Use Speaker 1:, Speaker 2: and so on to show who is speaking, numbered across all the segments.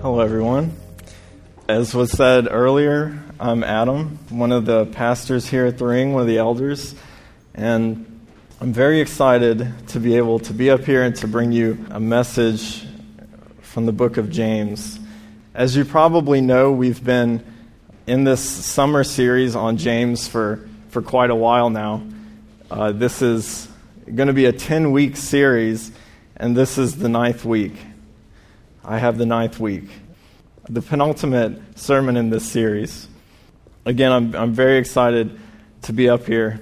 Speaker 1: Hello, everyone. As was said earlier, I'm Adam, one of the pastors here at the Ring, one of the elders, and I'm very excited to be able to be up here and to bring you a message from the book of James. As you probably know, we've been in this summer series on James for, for quite a while now. Uh, this is going to be a 10 week series, and this is the ninth week. I have the ninth week, the penultimate sermon in this series. Again, I'm, I'm very excited to be up here.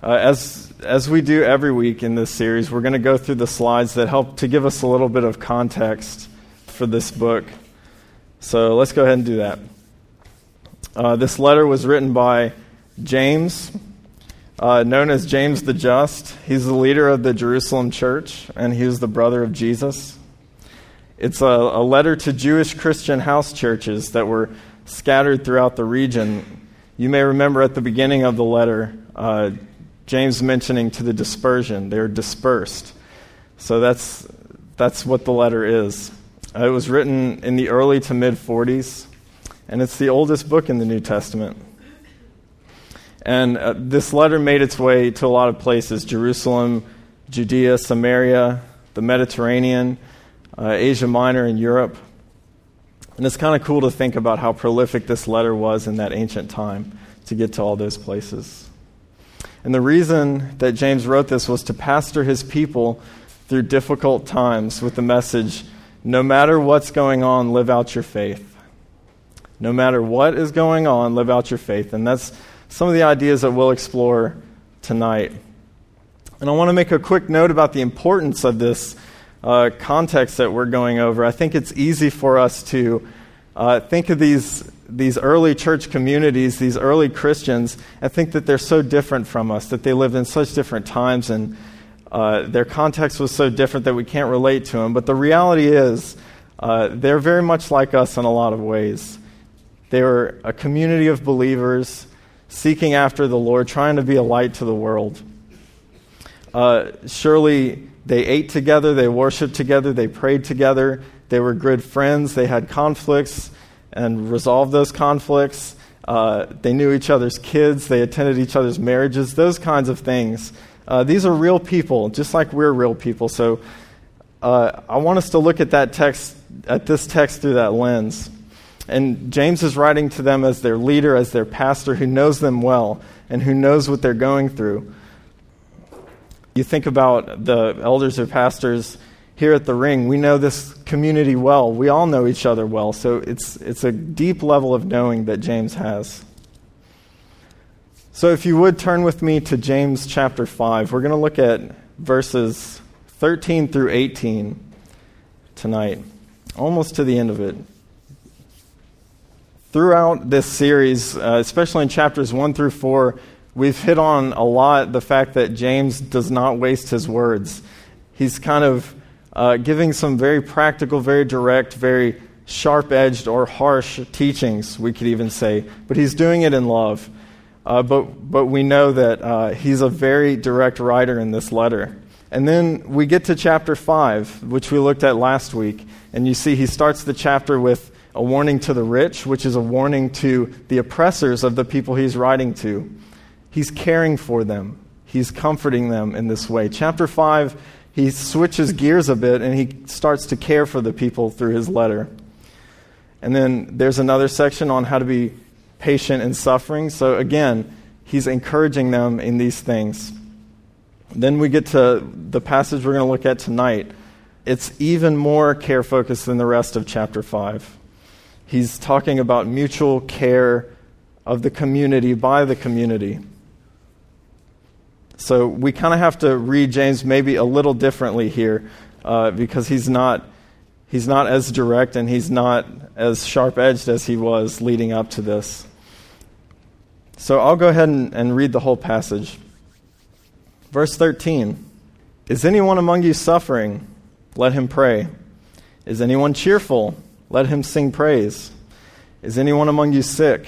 Speaker 1: Uh, as, as we do every week in this series, we're going to go through the slides that help to give us a little bit of context for this book. So let's go ahead and do that. Uh, this letter was written by James, uh, known as James the Just. He's the leader of the Jerusalem church, and he was the brother of Jesus. It's a, a letter to Jewish Christian house churches that were scattered throughout the region. You may remember at the beginning of the letter, uh, James mentioning to the dispersion. They're dispersed. So that's, that's what the letter is. Uh, it was written in the early to mid 40s, and it's the oldest book in the New Testament. And uh, this letter made its way to a lot of places Jerusalem, Judea, Samaria, the Mediterranean uh, Asia Minor, and Europe. And it's kind of cool to think about how prolific this letter was in that ancient time to get to all those places. And the reason that James wrote this was to pastor his people through difficult times with the message no matter what's going on, live out your faith. No matter what is going on, live out your faith. And that's some of the ideas that we'll explore tonight. And I want to make a quick note about the importance of this uh, context that we're going over, I think it's easy for us to uh, think of these, these early church communities, these early Christians, and think that they're so different from us, that they lived in such different times and uh, their context was so different that we can't relate to them. But the reality is, uh, they're very much like us in a lot of ways. They were a community of believers seeking after the Lord, trying to be a light to the world. Uh, surely they ate together, they worshiped together, they prayed together, they were good friends, they had conflicts and resolved those conflicts. Uh, they knew each other's kids, they attended each other's marriages, those kinds of things. Uh, these are real people, just like we're real people. So uh, I want us to look at that text, at this text through that lens. And James is writing to them as their leader, as their pastor, who knows them well and who knows what they're going through. You think about the elders or pastors here at the Ring, we know this community well. We all know each other well. So it's, it's a deep level of knowing that James has. So if you would turn with me to James chapter 5, we're going to look at verses 13 through 18 tonight, almost to the end of it. Throughout this series, uh, especially in chapters 1 through 4, We've hit on a lot the fact that James does not waste his words. He's kind of uh, giving some very practical, very direct, very sharp edged or harsh teachings, we could even say, but he's doing it in love. Uh, but, but we know that uh, he's a very direct writer in this letter. And then we get to chapter 5, which we looked at last week, and you see he starts the chapter with a warning to the rich, which is a warning to the oppressors of the people he's writing to. He's caring for them, he's comforting them in this way. Chapter 5, he switches gears a bit and he starts to care for the people through his letter. And then there's another section on how to be patient in suffering. So again, he's encouraging them in these things. Then we get to the passage we're going to look at tonight. It's even more care focused than the rest of chapter 5. He's talking about mutual care of the community by the community. So we kind of have to read James maybe a little differently here uh, because he's not, he's not as direct and he's not as sharp edged as he was leading up to this. So I'll go ahead and, and read the whole passage. Verse 13 Is anyone among you suffering? Let him pray. Is anyone cheerful? Let him sing praise. Is anyone among you sick?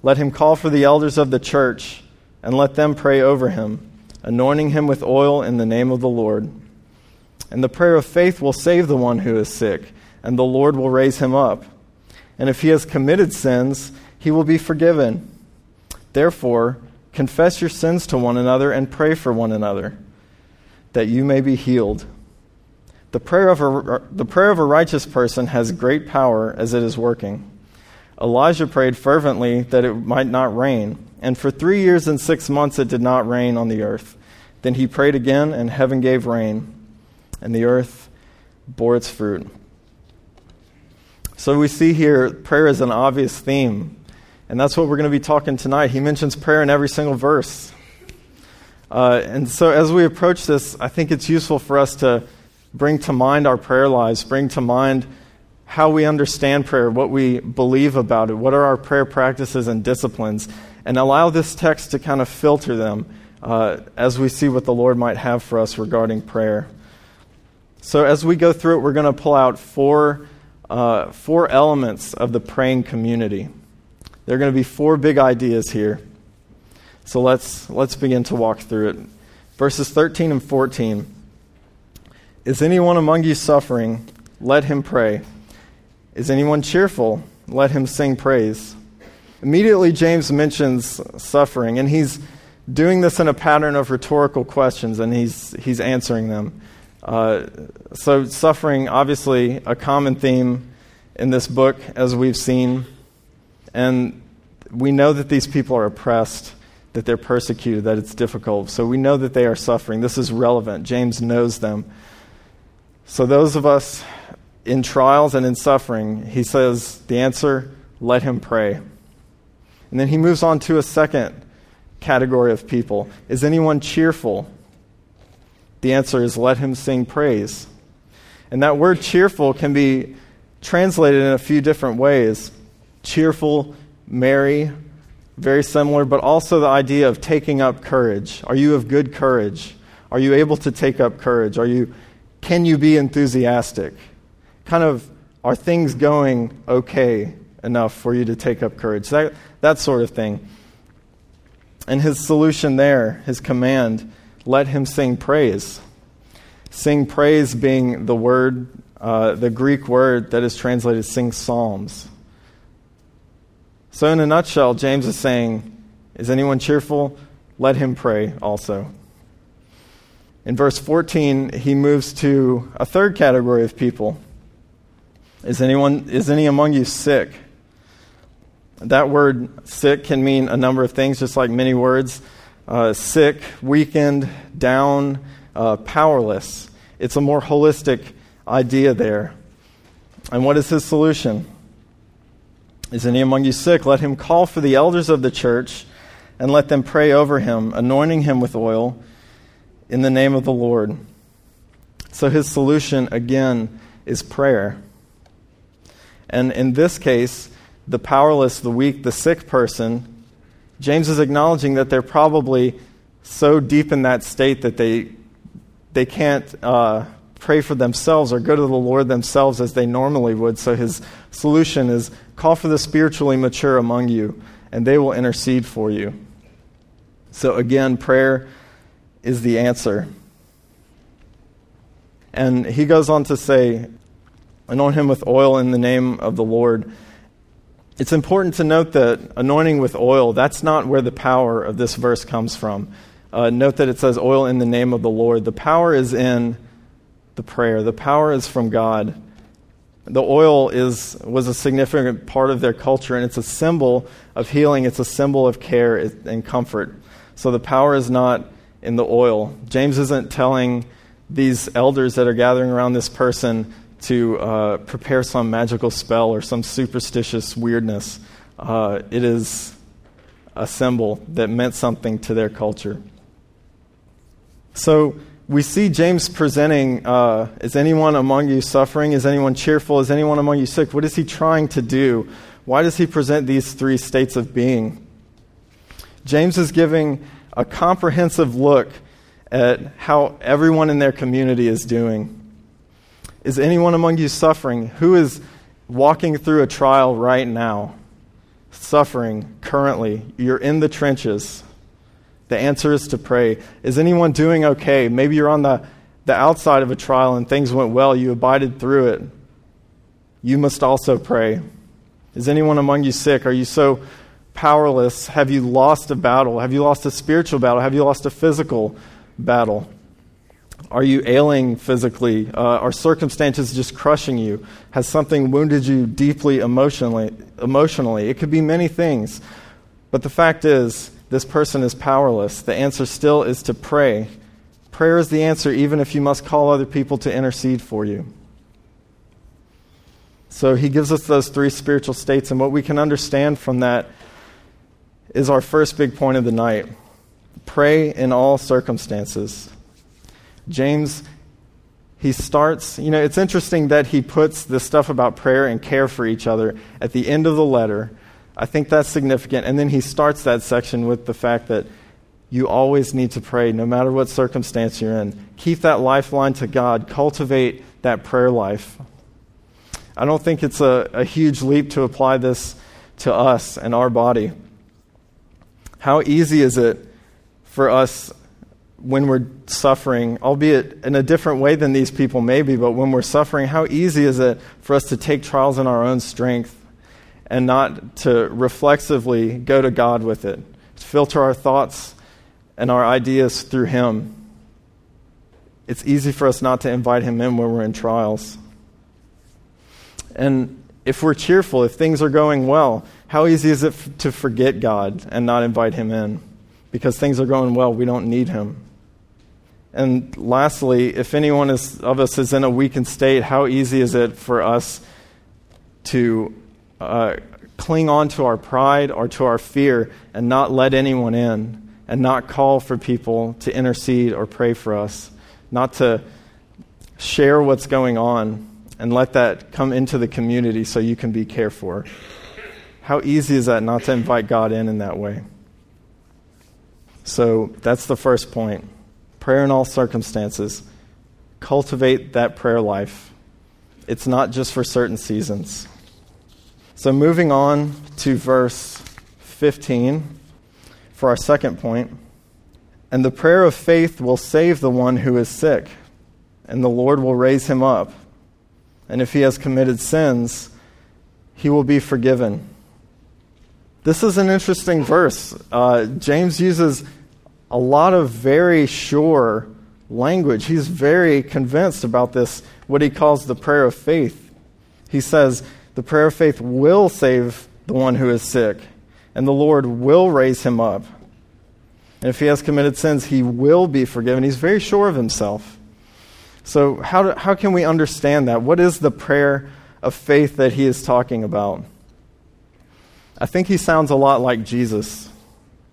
Speaker 1: Let him call for the elders of the church and let them pray over him, anointing him with oil in the name of the Lord. And the prayer of faith will save the one who is sick, and the Lord will raise him up. And if he has committed sins, he will be forgiven. Therefore, confess your sins to one another and pray for one another, that you may be healed. The prayer of a, the prayer of a righteous person has great power as it is working. Elijah prayed fervently that it might not rain, and for three years and six months it did not rain on the earth. Then he prayed again, and heaven gave rain, and the earth bore its fruit. So we see here prayer is an obvious theme, and that's what we're going to be talking tonight. He mentions prayer in every single verse. Uh, and so as we approach this, I think it's useful for us to bring to mind our prayer lives, bring to mind how we understand prayer, what we believe about it, what are our prayer practices and disciplines, and allow this text to kind of filter them uh, as we see what the Lord might have for us regarding prayer. So, as we go through it, we're going to pull out four, uh, four elements of the praying community. There are going to be four big ideas here. So, let's, let's begin to walk through it. Verses 13 and 14. Is anyone among you suffering? Let him pray. Is anyone cheerful? Let him sing praise. Immediately, James mentions suffering, and he's doing this in a pattern of rhetorical questions, and he's, he's answering them. Uh, so, suffering, obviously, a common theme in this book, as we've seen. And we know that these people are oppressed, that they're persecuted, that it's difficult. So, we know that they are suffering. This is relevant. James knows them. So, those of us in trials and in suffering, he says the answer let him pray. And then he moves on to a second category of people. Is anyone cheerful? The answer is let him sing praise. And that word cheerful can be translated in a few different ways cheerful, merry, very similar, but also the idea of taking up courage. Are you of good courage? Are you able to take up courage? Are you can you be enthusiastic? Kind of, are things going okay enough for you to take up courage? That, that sort of thing. And his solution there, his command, let him sing praise. Sing praise being the word, uh, the Greek word that is translated sing psalms. So, in a nutshell, James is saying, Is anyone cheerful? Let him pray also. In verse 14, he moves to a third category of people. Is anyone is any among you sick? That word sick can mean a number of things, just like many words. Uh, sick, weakened, down, uh, powerless. It's a more holistic idea there. And what is his solution? Is any among you sick? Let him call for the elders of the church and let them pray over him, anointing him with oil in the name of the Lord. So his solution, again, is prayer. And in this case, the powerless, the weak, the sick person, James is acknowledging that they're probably so deep in that state that they, they can't uh, pray for themselves or go to the Lord themselves as they normally would. So his solution is call for the spiritually mature among you, and they will intercede for you. So again, prayer is the answer. And he goes on to say, Anoint him with oil in the name of the Lord. It's important to note that anointing with oil, that's not where the power of this verse comes from. Uh, note that it says oil in the name of the Lord. The power is in the prayer, the power is from God. The oil is, was a significant part of their culture, and it's a symbol of healing, it's a symbol of care and comfort. So the power is not in the oil. James isn't telling these elders that are gathering around this person to uh, prepare some magical spell or some superstitious weirdness. Uh, it is a symbol that meant something to their culture. So we see James presenting uh, Is anyone among you suffering? Is anyone cheerful? Is anyone among you sick? What is he trying to do? Why does he present these three states of being? James is giving a comprehensive look at how everyone in their community is doing. Is anyone among you suffering? Who is walking through a trial right now? Suffering currently. You're in the trenches. The answer is to pray. Is anyone doing okay? Maybe you're on the, the outside of a trial and things went well. You abided through it. You must also pray. Is anyone among you sick? Are you so powerless? Have you lost a battle? Have you lost a spiritual battle? Have you lost a physical battle? Are you ailing physically? Uh, are circumstances just crushing you? Has something wounded you deeply emotionally? Emotionally, it could be many things. But the fact is, this person is powerless. The answer still is to pray. Prayer is the answer, even if you must call other people to intercede for you. So he gives us those three spiritual states, and what we can understand from that is our first big point of the night pray in all circumstances. James, he starts, you know, it's interesting that he puts this stuff about prayer and care for each other at the end of the letter. I think that's significant. And then he starts that section with the fact that you always need to pray, no matter what circumstance you're in. Keep that lifeline to God, cultivate that prayer life. I don't think it's a, a huge leap to apply this to us and our body. How easy is it for us when we're suffering, albeit in a different way than these people maybe, but when we're suffering, how easy is it for us to take trials in our own strength and not to reflexively go to God with it, to filter our thoughts and our ideas through Him? It's easy for us not to invite Him in when we're in trials. And if we're cheerful, if things are going well, how easy is it f- to forget God and not invite Him in? Because things are going well, we don't need Him. And lastly, if anyone is, of us is in a weakened state, how easy is it for us to uh, cling on to our pride or to our fear and not let anyone in and not call for people to intercede or pray for us, not to share what's going on and let that come into the community so you can be cared for. How easy is that not to invite God in in that way? So that's the first point. Prayer in all circumstances. Cultivate that prayer life. It's not just for certain seasons. So moving on to verse 15 for our second point. And the prayer of faith will save the one who is sick, and the Lord will raise him up and if he has committed sins, he will be forgiven. This is an interesting verse. Uh, James uses a lot of very sure language. He's very convinced about this, what he calls the prayer of faith. He says, The prayer of faith will save the one who is sick, and the Lord will raise him up. And if he has committed sins, he will be forgiven. He's very sure of himself. So, how, do, how can we understand that? What is the prayer of faith that he is talking about? I think he sounds a lot like Jesus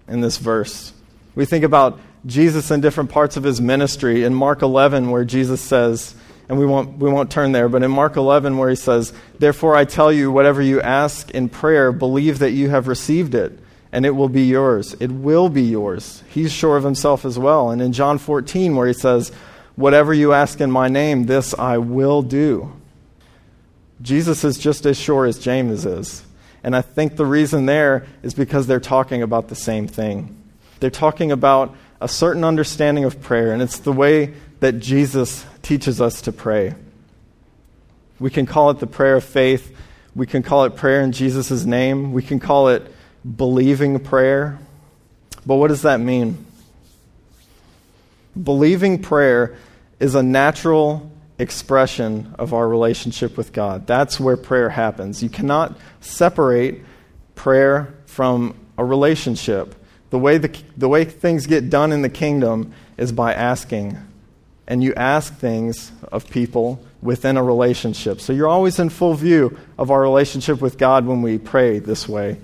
Speaker 1: in this verse. We think about Jesus in different parts of his ministry. In Mark 11, where Jesus says, and we won't, we won't turn there, but in Mark 11, where he says, Therefore I tell you, whatever you ask in prayer, believe that you have received it, and it will be yours. It will be yours. He's sure of himself as well. And in John 14, where he says, Whatever you ask in my name, this I will do. Jesus is just as sure as James is. And I think the reason there is because they're talking about the same thing. They're talking about a certain understanding of prayer, and it's the way that Jesus teaches us to pray. We can call it the prayer of faith. We can call it prayer in Jesus' name. We can call it believing prayer. But what does that mean? Believing prayer is a natural expression of our relationship with God. That's where prayer happens. You cannot separate prayer from a relationship. The way, the, the way things get done in the kingdom is by asking. And you ask things of people within a relationship. So you're always in full view of our relationship with God when we pray this way.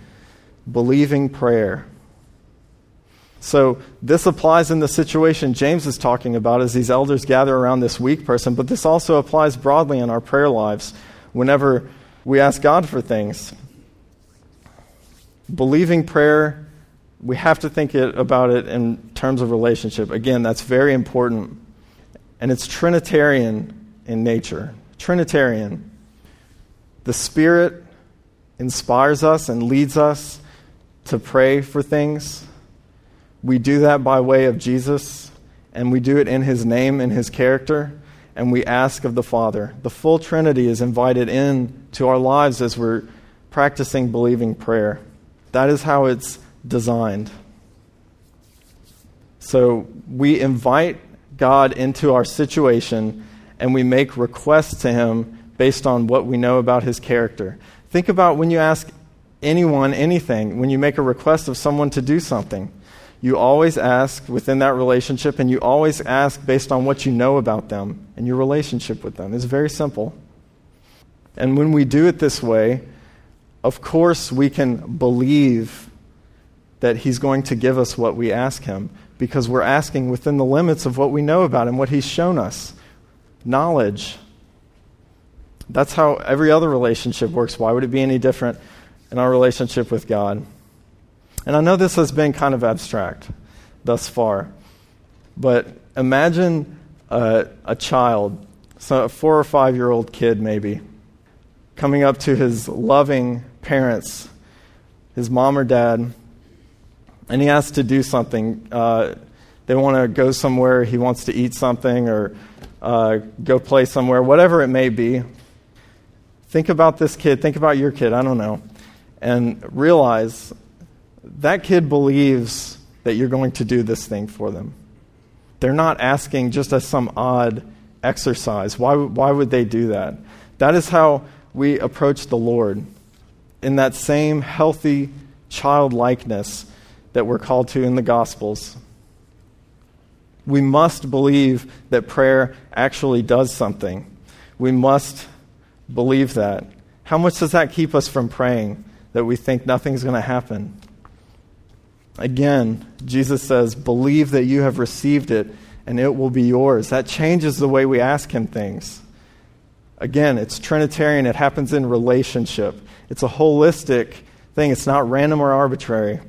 Speaker 1: Believing prayer. So this applies in the situation James is talking about as these elders gather around this weak person, but this also applies broadly in our prayer lives whenever we ask God for things. Believing prayer we have to think it, about it in terms of relationship. Again, that's very important. And it's Trinitarian in nature. Trinitarian. The Spirit inspires us and leads us to pray for things. We do that by way of Jesus, and we do it in His name and His character, and we ask of the Father. The full Trinity is invited in to our lives as we're practicing believing prayer. That is how it's designed. So we invite God into our situation and we make requests to Him based on what we know about His character. Think about when you ask anyone anything, when you make a request of someone to do something. You always ask within that relationship, and you always ask based on what you know about them and your relationship with them. It's very simple. And when we do it this way, of course, we can believe that He's going to give us what we ask Him because we're asking within the limits of what we know about Him, what He's shown us knowledge. That's how every other relationship works. Why would it be any different in our relationship with God? And I know this has been kind of abstract thus far, but imagine a, a child, so a four or five year old kid maybe, coming up to his loving parents, his mom or dad, and he has to do something. Uh, they want to go somewhere, he wants to eat something or uh, go play somewhere, whatever it may be. Think about this kid, think about your kid, I don't know, and realize that kid believes that you're going to do this thing for them. They're not asking just as some odd exercise. Why, why would they do that? That is how we approach the Lord in that same healthy childlikeness that we're called to in the Gospels. We must believe that prayer actually does something. We must believe that. How much does that keep us from praying that we think nothing's going to happen? Again, Jesus says, Believe that you have received it and it will be yours. That changes the way we ask Him things. Again, it's Trinitarian, it happens in relationship. It's a holistic thing, it's not random or arbitrary.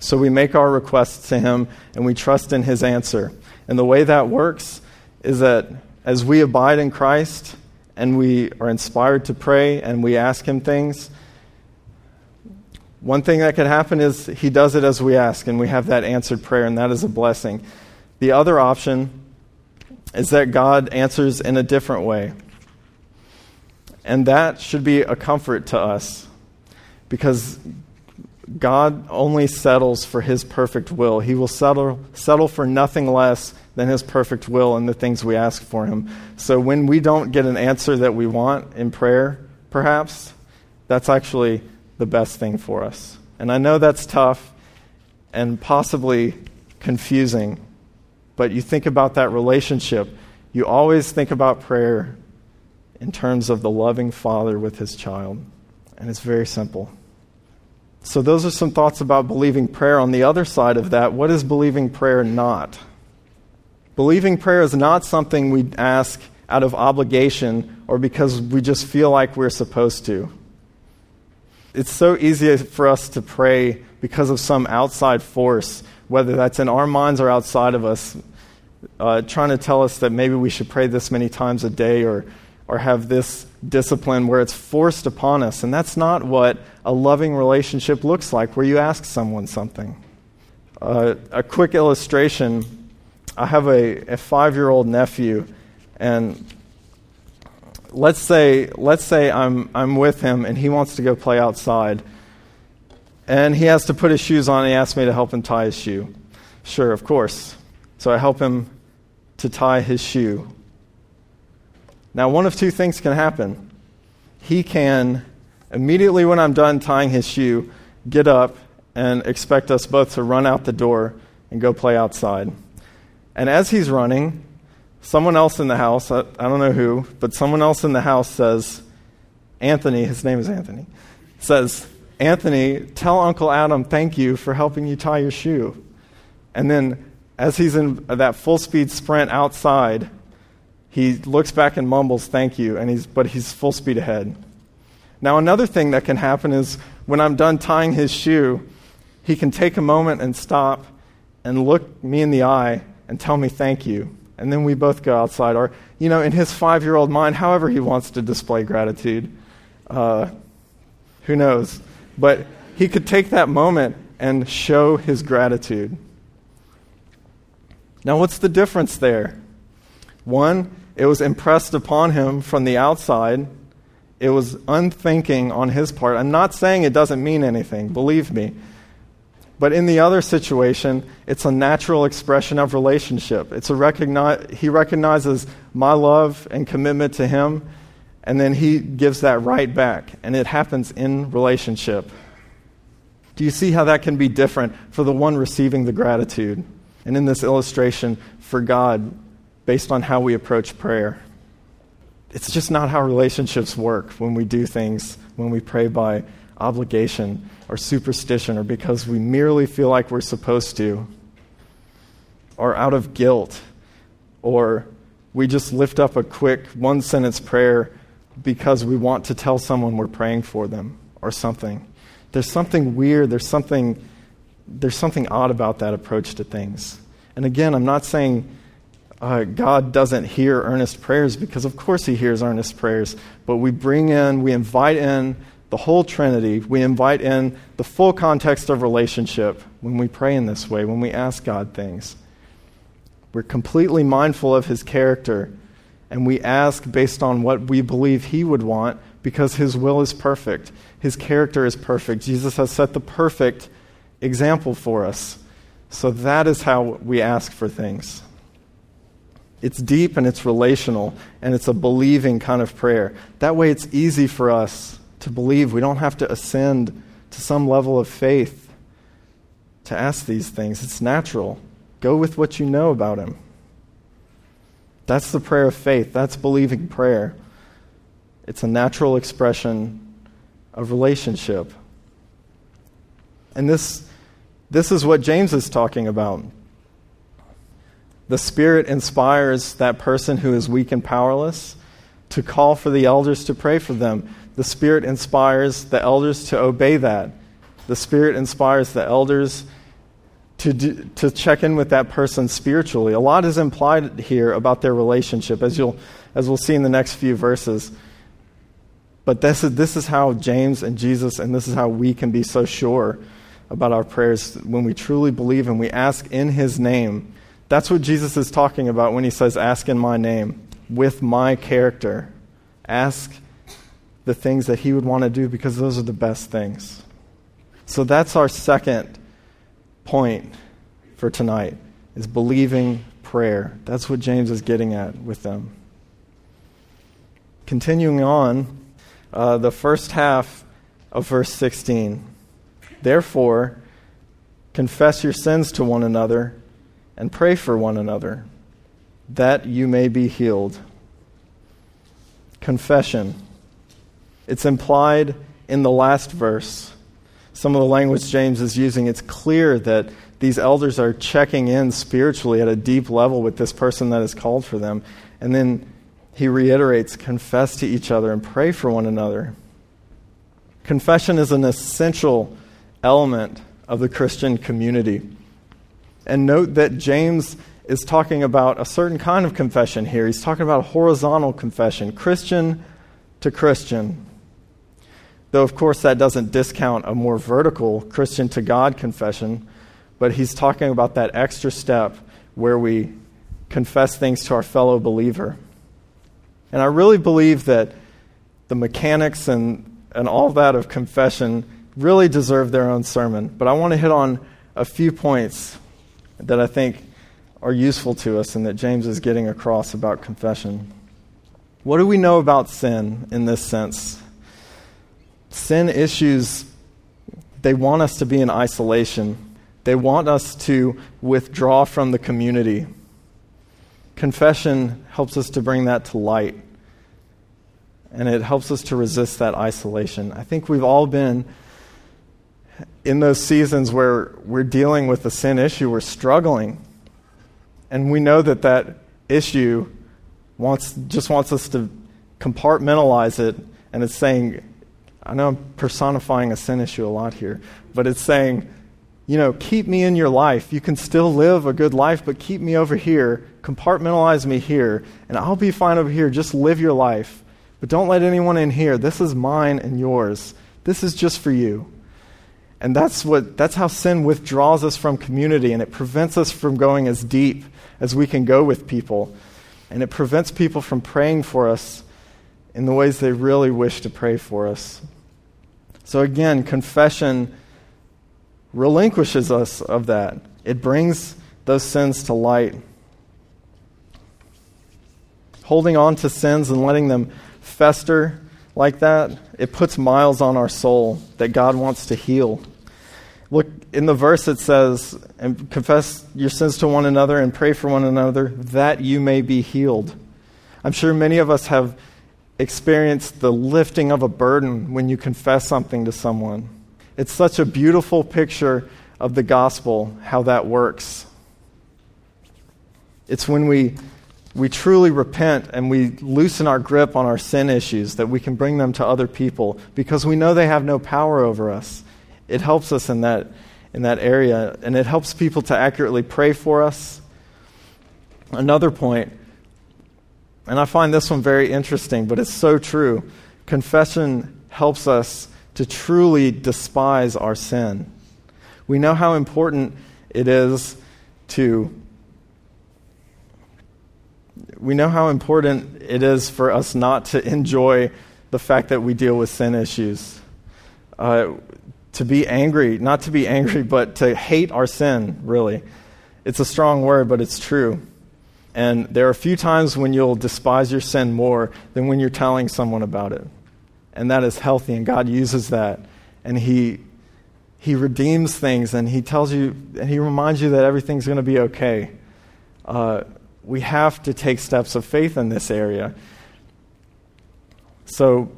Speaker 1: So we make our requests to Him and we trust in His answer. And the way that works is that as we abide in Christ and we are inspired to pray and we ask Him things, one thing that could happen is he does it as we ask, and we have that answered prayer, and that is a blessing. The other option is that God answers in a different way. And that should be a comfort to us because God only settles for his perfect will. He will settle, settle for nothing less than his perfect will and the things we ask for him. So when we don't get an answer that we want in prayer, perhaps, that's actually the best thing for us. And I know that's tough and possibly confusing, but you think about that relationship. You always think about prayer in terms of the loving father with his child. And it's very simple. So, those are some thoughts about believing prayer. On the other side of that, what is believing prayer not? Believing prayer is not something we ask out of obligation or because we just feel like we're supposed to it's so easy for us to pray because of some outside force, whether that's in our minds or outside of us, uh, trying to tell us that maybe we should pray this many times a day or, or have this discipline where it's forced upon us. And that's not what a loving relationship looks like, where you ask someone something. Uh, a quick illustration I have a, a five year old nephew, and let's say, let's say I'm, I'm with him and he wants to go play outside. And he has to put his shoes on he asks me to help him tie his shoe. Sure, of course. So I help him to tie his shoe. Now, one of two things can happen. He can, immediately when I'm done tying his shoe, get up and expect us both to run out the door and go play outside. And as he's running, someone else in the house, I, I, don't know who, but someone else in the house says, Anthony, his name is Anthony, says, Anthony, tell Uncle Adam thank you for helping you tie your shoe. And then, as he's in that full speed sprint outside, he looks back and mumbles thank you, and he's, but he's full speed ahead. Now, another thing that can happen is when I'm done tying his shoe, he can take a moment and stop and look me in the eye and tell me thank you. And then we both go outside. Or, you know, in his five year old mind, however he wants to display gratitude, uh, who knows? But he could take that moment and show his gratitude. Now, what's the difference there? One, it was impressed upon him from the outside. It was unthinking on his part. I'm not saying it doesn't mean anything, believe me. But in the other situation, it's a natural expression of relationship. It's a recognize, he recognizes my love and commitment to him, and then he gives that right back. And it happens in relationship. Do you see how that can be different for the one receiving the gratitude? And in this illustration, for God, based on how we approach prayer. It's just not how relationships work when we do things, when we pray by obligation or superstition or because we merely feel like we're supposed to, or out of guilt, or we just lift up a quick one sentence prayer because we want to tell someone we're praying for them or something. There's something weird, there's something, there's something odd about that approach to things. And again, I'm not saying uh, God doesn't hear earnest prayers because, of course, He hears earnest prayers. But we bring in, we invite in the whole Trinity. We invite in the full context of relationship when we pray in this way, when we ask God things. We're completely mindful of His character, and we ask based on what we believe He would want because His will is perfect. His character is perfect. Jesus has set the perfect example for us. So that is how we ask for things. It's deep and it's relational, and it's a believing kind of prayer. That way, it's easy for us to believe. We don't have to ascend to some level of faith to ask these things. It's natural. Go with what you know about Him. That's the prayer of faith. That's believing prayer. It's a natural expression of relationship. And this, this is what James is talking about. The Spirit inspires that person who is weak and powerless to call for the elders to pray for them the Spirit inspires the elders to obey that. The Spirit inspires the elders to, do, to check in with that person spiritually. A lot is implied here about their relationship, as, you'll, as we'll see in the next few verses. But this is, this is how James and Jesus, and this is how we can be so sure about our prayers when we truly believe and we ask in His name. That's what Jesus is talking about when He says, Ask in my name, with my character. Ask the things that He would want to do because those are the best things. So that's our second point for tonight is believing prayer. That's what James is getting at with them. Continuing on, uh, the first half of verse 16. Therefore, confess your sins to one another and pray for one another, that you may be healed. Confession. It's implied in the last verse. Some of the language James is using, it's clear that these elders are checking in spiritually at a deep level with this person that is called for them. And then he reiterates confess to each other and pray for one another. Confession is an essential element of the Christian community. And note that James is talking about a certain kind of confession here. He's talking about horizontal confession, Christian to Christian. Though, of course, that doesn't discount a more vertical Christian to God confession, but he's talking about that extra step where we confess things to our fellow believer. And I really believe that the mechanics and, and all that of confession really deserve their own sermon. But I want to hit on a few points that I think are useful to us and that James is getting across about confession. What do we know about sin in this sense? sin issues, they want us to be in isolation. They want us to withdraw from the community. Confession helps us to bring that to light. And it helps us to resist that isolation. I think we've all been in those seasons where we're dealing with a sin issue, we're struggling. And we know that that issue wants, just wants us to compartmentalize it, and it's saying, I know I'm personifying a sin issue a lot here, but it's saying, you know, keep me in your life. You can still live a good life, but keep me over here, compartmentalize me here, and I'll be fine over here. Just live your life. But don't let anyone in here. This is mine and yours. This is just for you. And that's what that's how sin withdraws us from community and it prevents us from going as deep as we can go with people. And it prevents people from praying for us in the ways they really wish to pray for us. So again, confession relinquishes us of that. It brings those sins to light. Holding on to sins and letting them fester like that, it puts miles on our soul that God wants to heal. Look, in the verse it says, and confess your sins to one another and pray for one another that you may be healed. I'm sure many of us have experienced the lifting of a burden when you confess something to someone. It's such a beautiful picture of the gospel, how that works. It's when we, we truly repent and we loosen our grip on our sin issues that we can bring them to other people because we know they have no power over us. It helps us in that, in that area, and it helps people to accurately pray for us. Another point, and I find this one very interesting, but it's so true. Confession helps us to truly despise our sin. We know how important it is to we know how important it is for us not to enjoy the fact that we deal with sin issues. Uh, to be angry, not to be angry, but to hate our sin, really. It's a strong word, but it's true. And there are a few times when you'll despise your sin more than when you're telling someone about it. And that is healthy, and God uses that. And He, he redeems things, and He tells you, and He reminds you that everything's going to be okay. Uh, we have to take steps of faith in this area. So,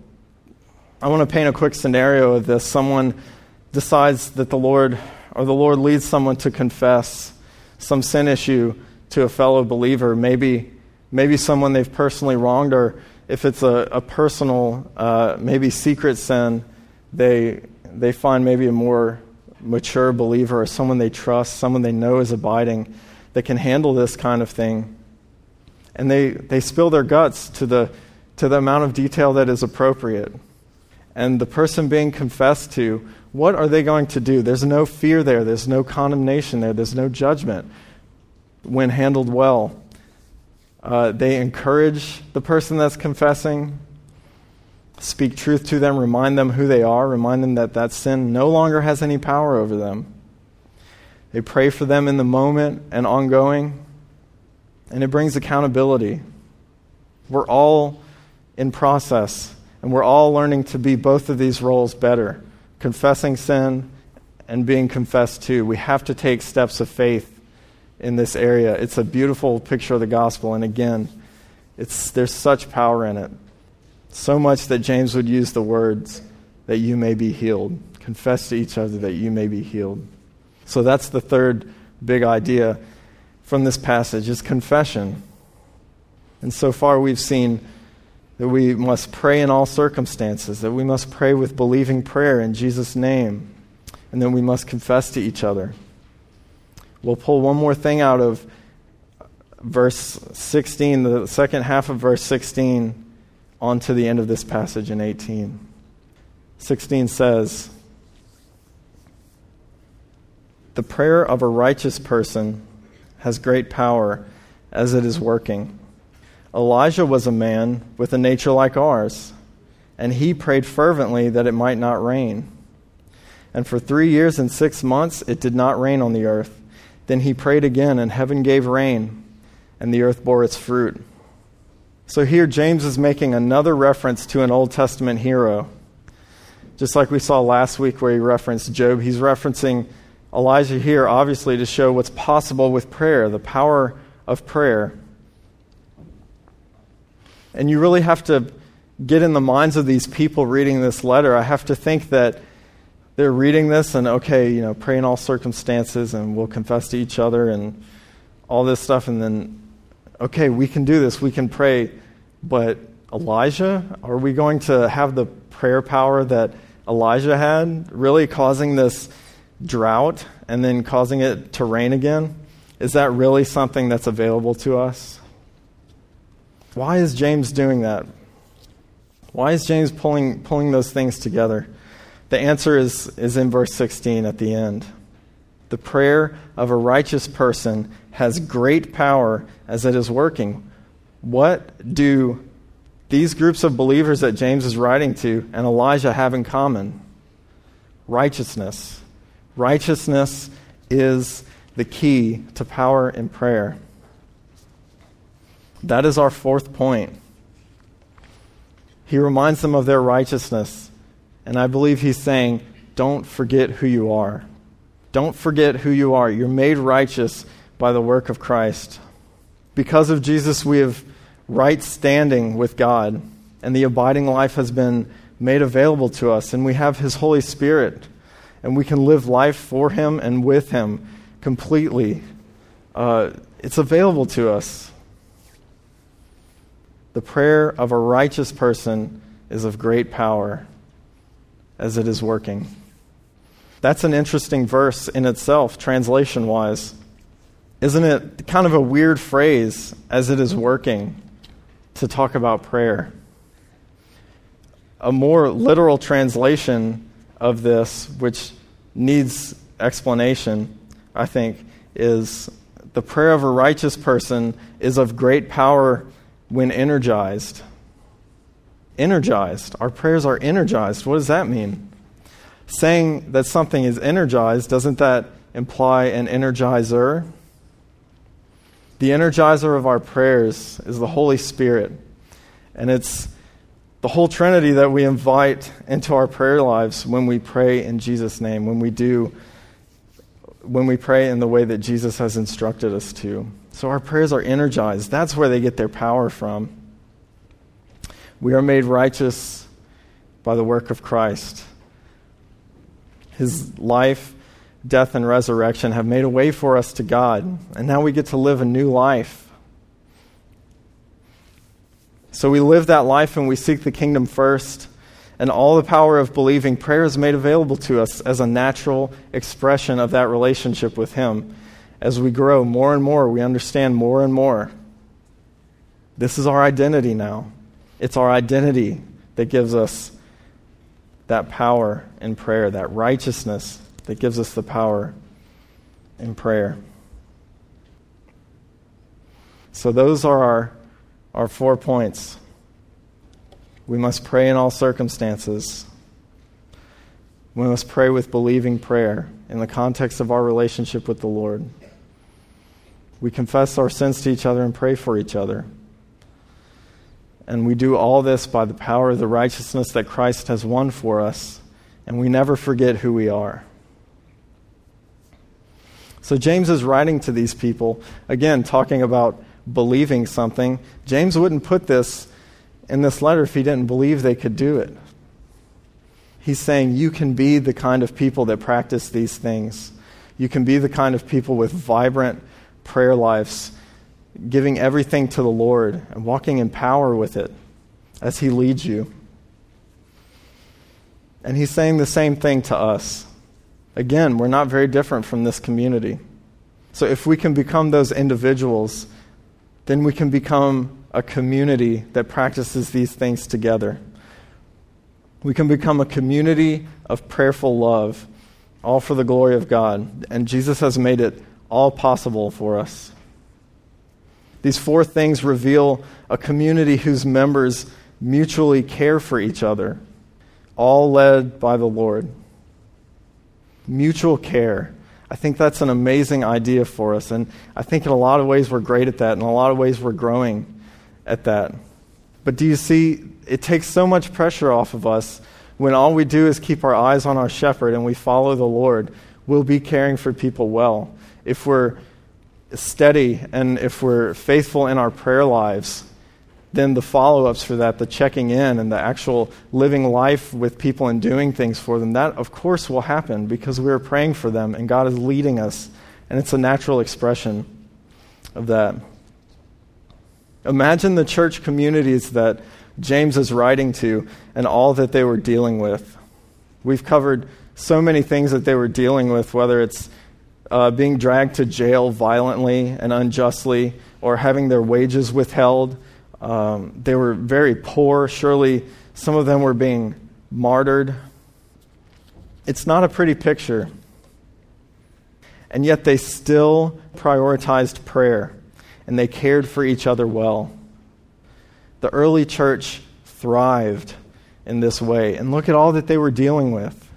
Speaker 1: I want to paint a quick scenario of this. Someone decides that the Lord, or the Lord leads someone to confess some sin issue to a fellow believer, maybe, maybe someone they've personally wronged, or if it's a, a personal, uh, maybe secret sin, they, they find maybe a more mature believer or someone they trust, someone they know is abiding that can handle this kind of thing. And they, they spill their guts to the, to the amount of detail that is appropriate. And the person being confessed to what are they going to do? There's no fear there, there's no condemnation there, there's no judgment when handled well. Uh, they encourage the person that's confessing, speak truth to them, remind them who they are, remind them that that sin no longer has any power over them. They pray for them in the moment and ongoing, and it brings accountability. We're all in process, and we're all learning to be both of these roles better confessing sin and being confessed to. We have to take steps of faith in this area. It's a beautiful picture of the gospel, and again, it's, there's such power in it. So much that James would use the words that you may be healed. Confess to each other that you may be healed. So that's the third big idea from this passage is confession. And so far we've seen that we must pray in all circumstances, that we must pray with believing prayer in Jesus' name, and then we must confess to each other. We'll pull one more thing out of verse 16, the second half of verse 16, onto the end of this passage in 18. 16 says, The prayer of a righteous person has great power as it is working. Elijah was a man with a nature like ours, and he prayed fervently that it might not rain. And for three years and six months it did not rain on the earth. Then he prayed again, and heaven gave rain, and the earth bore its fruit. So here James is making another reference to an Old Testament hero. Just like we saw last week where he referenced Job, he's referencing Elijah here, obviously, to show what's possible with prayer, the power of prayer. And you really have to get in the minds of these people reading this letter. I have to think that they're reading this and, okay, you know, pray in all circumstances and we'll confess to each other and all this stuff. And then, okay, we can do this, we can pray. But Elijah, are we going to have the prayer power that Elijah had, really causing this drought and then causing it to rain again? Is that really something that's available to us? Why is James doing that? Why is James pulling, pulling those things together? The answer is, is in verse 16 at the end. The prayer of a righteous person has great power as it is working. What do these groups of believers that James is writing to and Elijah have in common? Righteousness. Righteousness is the key to power in prayer. That is our fourth point. He reminds them of their righteousness. And I believe he's saying, don't forget who you are. Don't forget who you are. You're made righteous by the work of Christ. Because of Jesus, we have right standing with God, and the abiding life has been made available to us, and we have His Holy Spirit, and we can live life for Him and with Him completely. Uh, it's available to us. The prayer of a righteous person is of great power as it is working. That's an interesting verse in itself, translation wise. Isn't it kind of a weird phrase as it is working to talk about prayer? A more literal translation of this, which needs explanation, I think, is the prayer of a righteous person is of great power when energized. Energized. Our prayers are energized. What does that mean? saying that something is energized, doesn't that imply an energizer? The energizer of our prayers is the Holy Spirit. And it's the whole Trinity that we invite into our prayer lives when we pray in Jesus' name, when we do, when we pray in the way that Jesus has instructed us to. So our prayers are energized. That's where they get their power from. We are made righteous by the work of Christ. His life, death, and resurrection have made a way for us to God. And now we get to live a new life. So we live that life and we seek the kingdom first. And all the power of believing prayer is made available to us as a natural expression of that relationship with Him. As we grow more and more, we understand more and more. This is our identity now. It's our identity that gives us that power in prayer, that righteousness that gives us the power in prayer. So, those are our, our four points. We must pray in all circumstances. We must pray with believing prayer in the context of our relationship with the Lord. We confess our sins to each other and pray for each other. And we do all this by the power of the righteousness that Christ has won for us, and we never forget who we are. So, James is writing to these people, again, talking about believing something. James wouldn't put this in this letter if he didn't believe they could do it. He's saying you can be the kind of people that practice these things. You can be the kind of people with vibrant prayer lives giving everything to the Lord and walking in power with it as He leads you. And He's saying the same thing to us. Again, we're not very different from this community. So if we can become those individuals, then we can become a community that practices these things together. We can become a community of prayerful love, all for the glory of God. And Jesus has made it all possible for us. These four things reveal a community whose members mutually care for each other, all led by the Lord. Mutual care. I think that's an amazing idea for us. And I think in a lot of ways we're great at that. In a lot of ways we're growing at that. But do you see, it takes so much pressure off of us when all we do is keep our eyes on our shepherd and we follow the Lord. We'll be caring for people well. If we're steady and if we're faithful in our prayer lives, then the follow ups for that, the checking in and the actual living life with people and doing things for them, that of course will happen because we are praying for them and God is leading us. And it's a natural expression of that. Imagine the church communities that James is writing to and all that they were dealing with. We've covered so many things that they were dealing with, whether it's uh, being dragged to jail violently and unjustly, or having their wages withheld. Um, they were very poor. Surely some of them were being martyred. It's not a pretty picture. And yet they still prioritized prayer and they cared for each other well. The early church thrived in this way. And look at all that they were dealing with.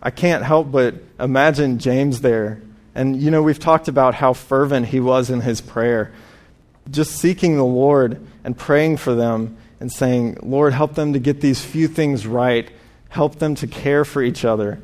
Speaker 1: I can't help but imagine James there. And, you know, we've talked about how fervent he was in his prayer, just seeking the Lord and praying for them and saying, Lord, help them to get these few things right, help them to care for each other.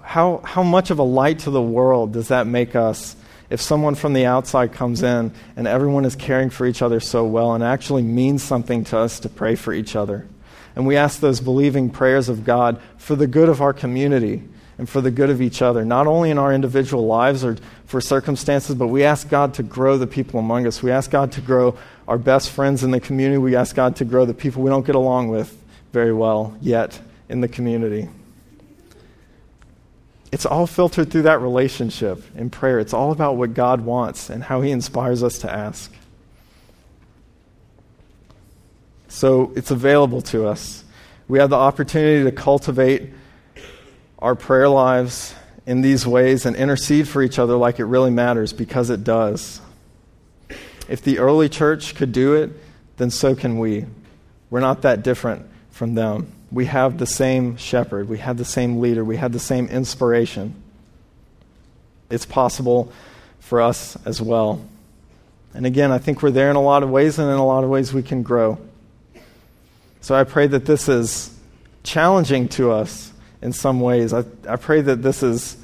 Speaker 1: How, how much of a light to the world does that make us if someone from the outside comes in and everyone is caring for each other so well and actually means something to us to pray for each other. And we ask those believing prayers of God for the good of our community and for the good of each other, not only in our individual lives or for circumstances, but we ask God to grow the people among us. We ask God to grow our best friends in the community. We ask God to grow the people we don't get along with very well yet in the community. It's all filtered through that relationship in prayer. It's all about what God wants and how He inspires us to ask. So it's available to us. We have the opportunity to cultivate our prayer lives in these ways and intercede for each other like it really matters because it does. If the early church could do it, then so can we. We're not that different from them we have the same shepherd, we have the same leader, we have the same inspiration. It's possible for us as well. And again, I think we're there in a lot of ways, and in a lot of ways we can grow. So I pray that this is challenging to us in some ways. I, I pray that this is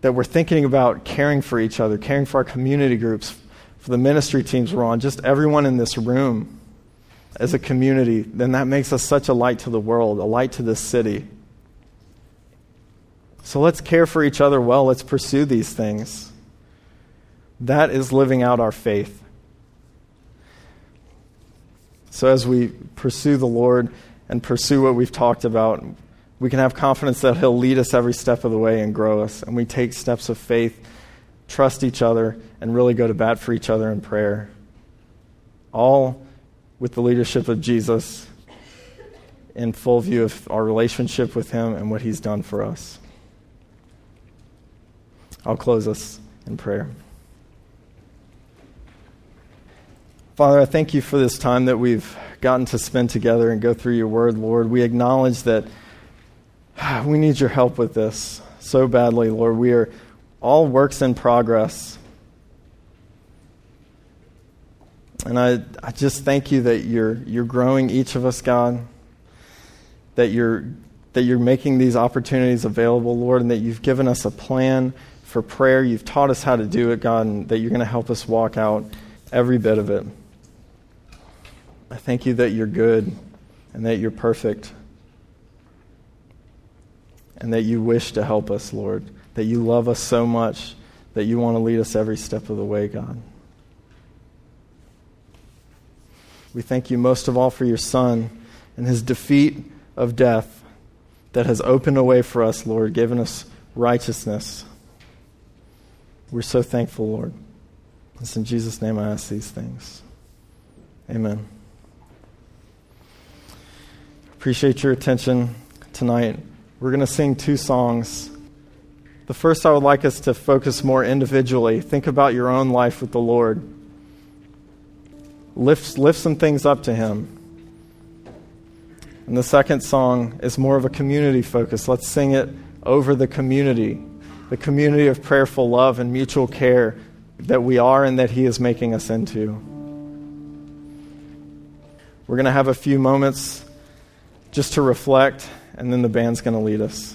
Speaker 1: that we're thinking about caring for each other, caring for our community groups, for the ministry teams we're on, just everyone in this room as a community, then that makes us such a light to the world, a light to this city. So let's care for each other well. Let's pursue these things. That is living out our faith. So as we pursue the Lord and pursue what we've talked about, we can have confidence that He'll lead us every step of the way and grow us. And we take steps of faith, trust each other, and really go to bat for each other in prayer. All with the leadership of Jesus in full view of our relationship with Him and what He's done for us. I'll close us in prayer. Father, I thank you for this time that we've gotten to spend together and go through your word, Lord. We acknowledge that we need your help with this so badly, Lord. We are all works in progress. And I, I just thank you that you're, you're growing each of us, God, that you're, that you're making these opportunities available, Lord, and that you've given us a plan for prayer. You've taught us how to do it, God, and that you're going to help us walk out every bit of it. I thank you that you're good and that you're perfect and that you wish to help us, Lord, that you love us so much that you want to lead us every step of the way, God. We thank you most of all for your Son and his defeat of death that has opened a way for us, Lord, given us righteousness. We're so thankful, Lord. It's in Jesus' name I ask these things. Amen. Appreciate your attention tonight. We're going to sing two songs. The first, I would like us to focus more individually. Think about your own life with the Lord lift, lift some things up to Him. And the second song is more of a community focus. Let's sing it over the community, the community of prayerful love and mutual care that we are and that He is making us into. We're going to have a few moments just to reflect, and then the band's going to lead us.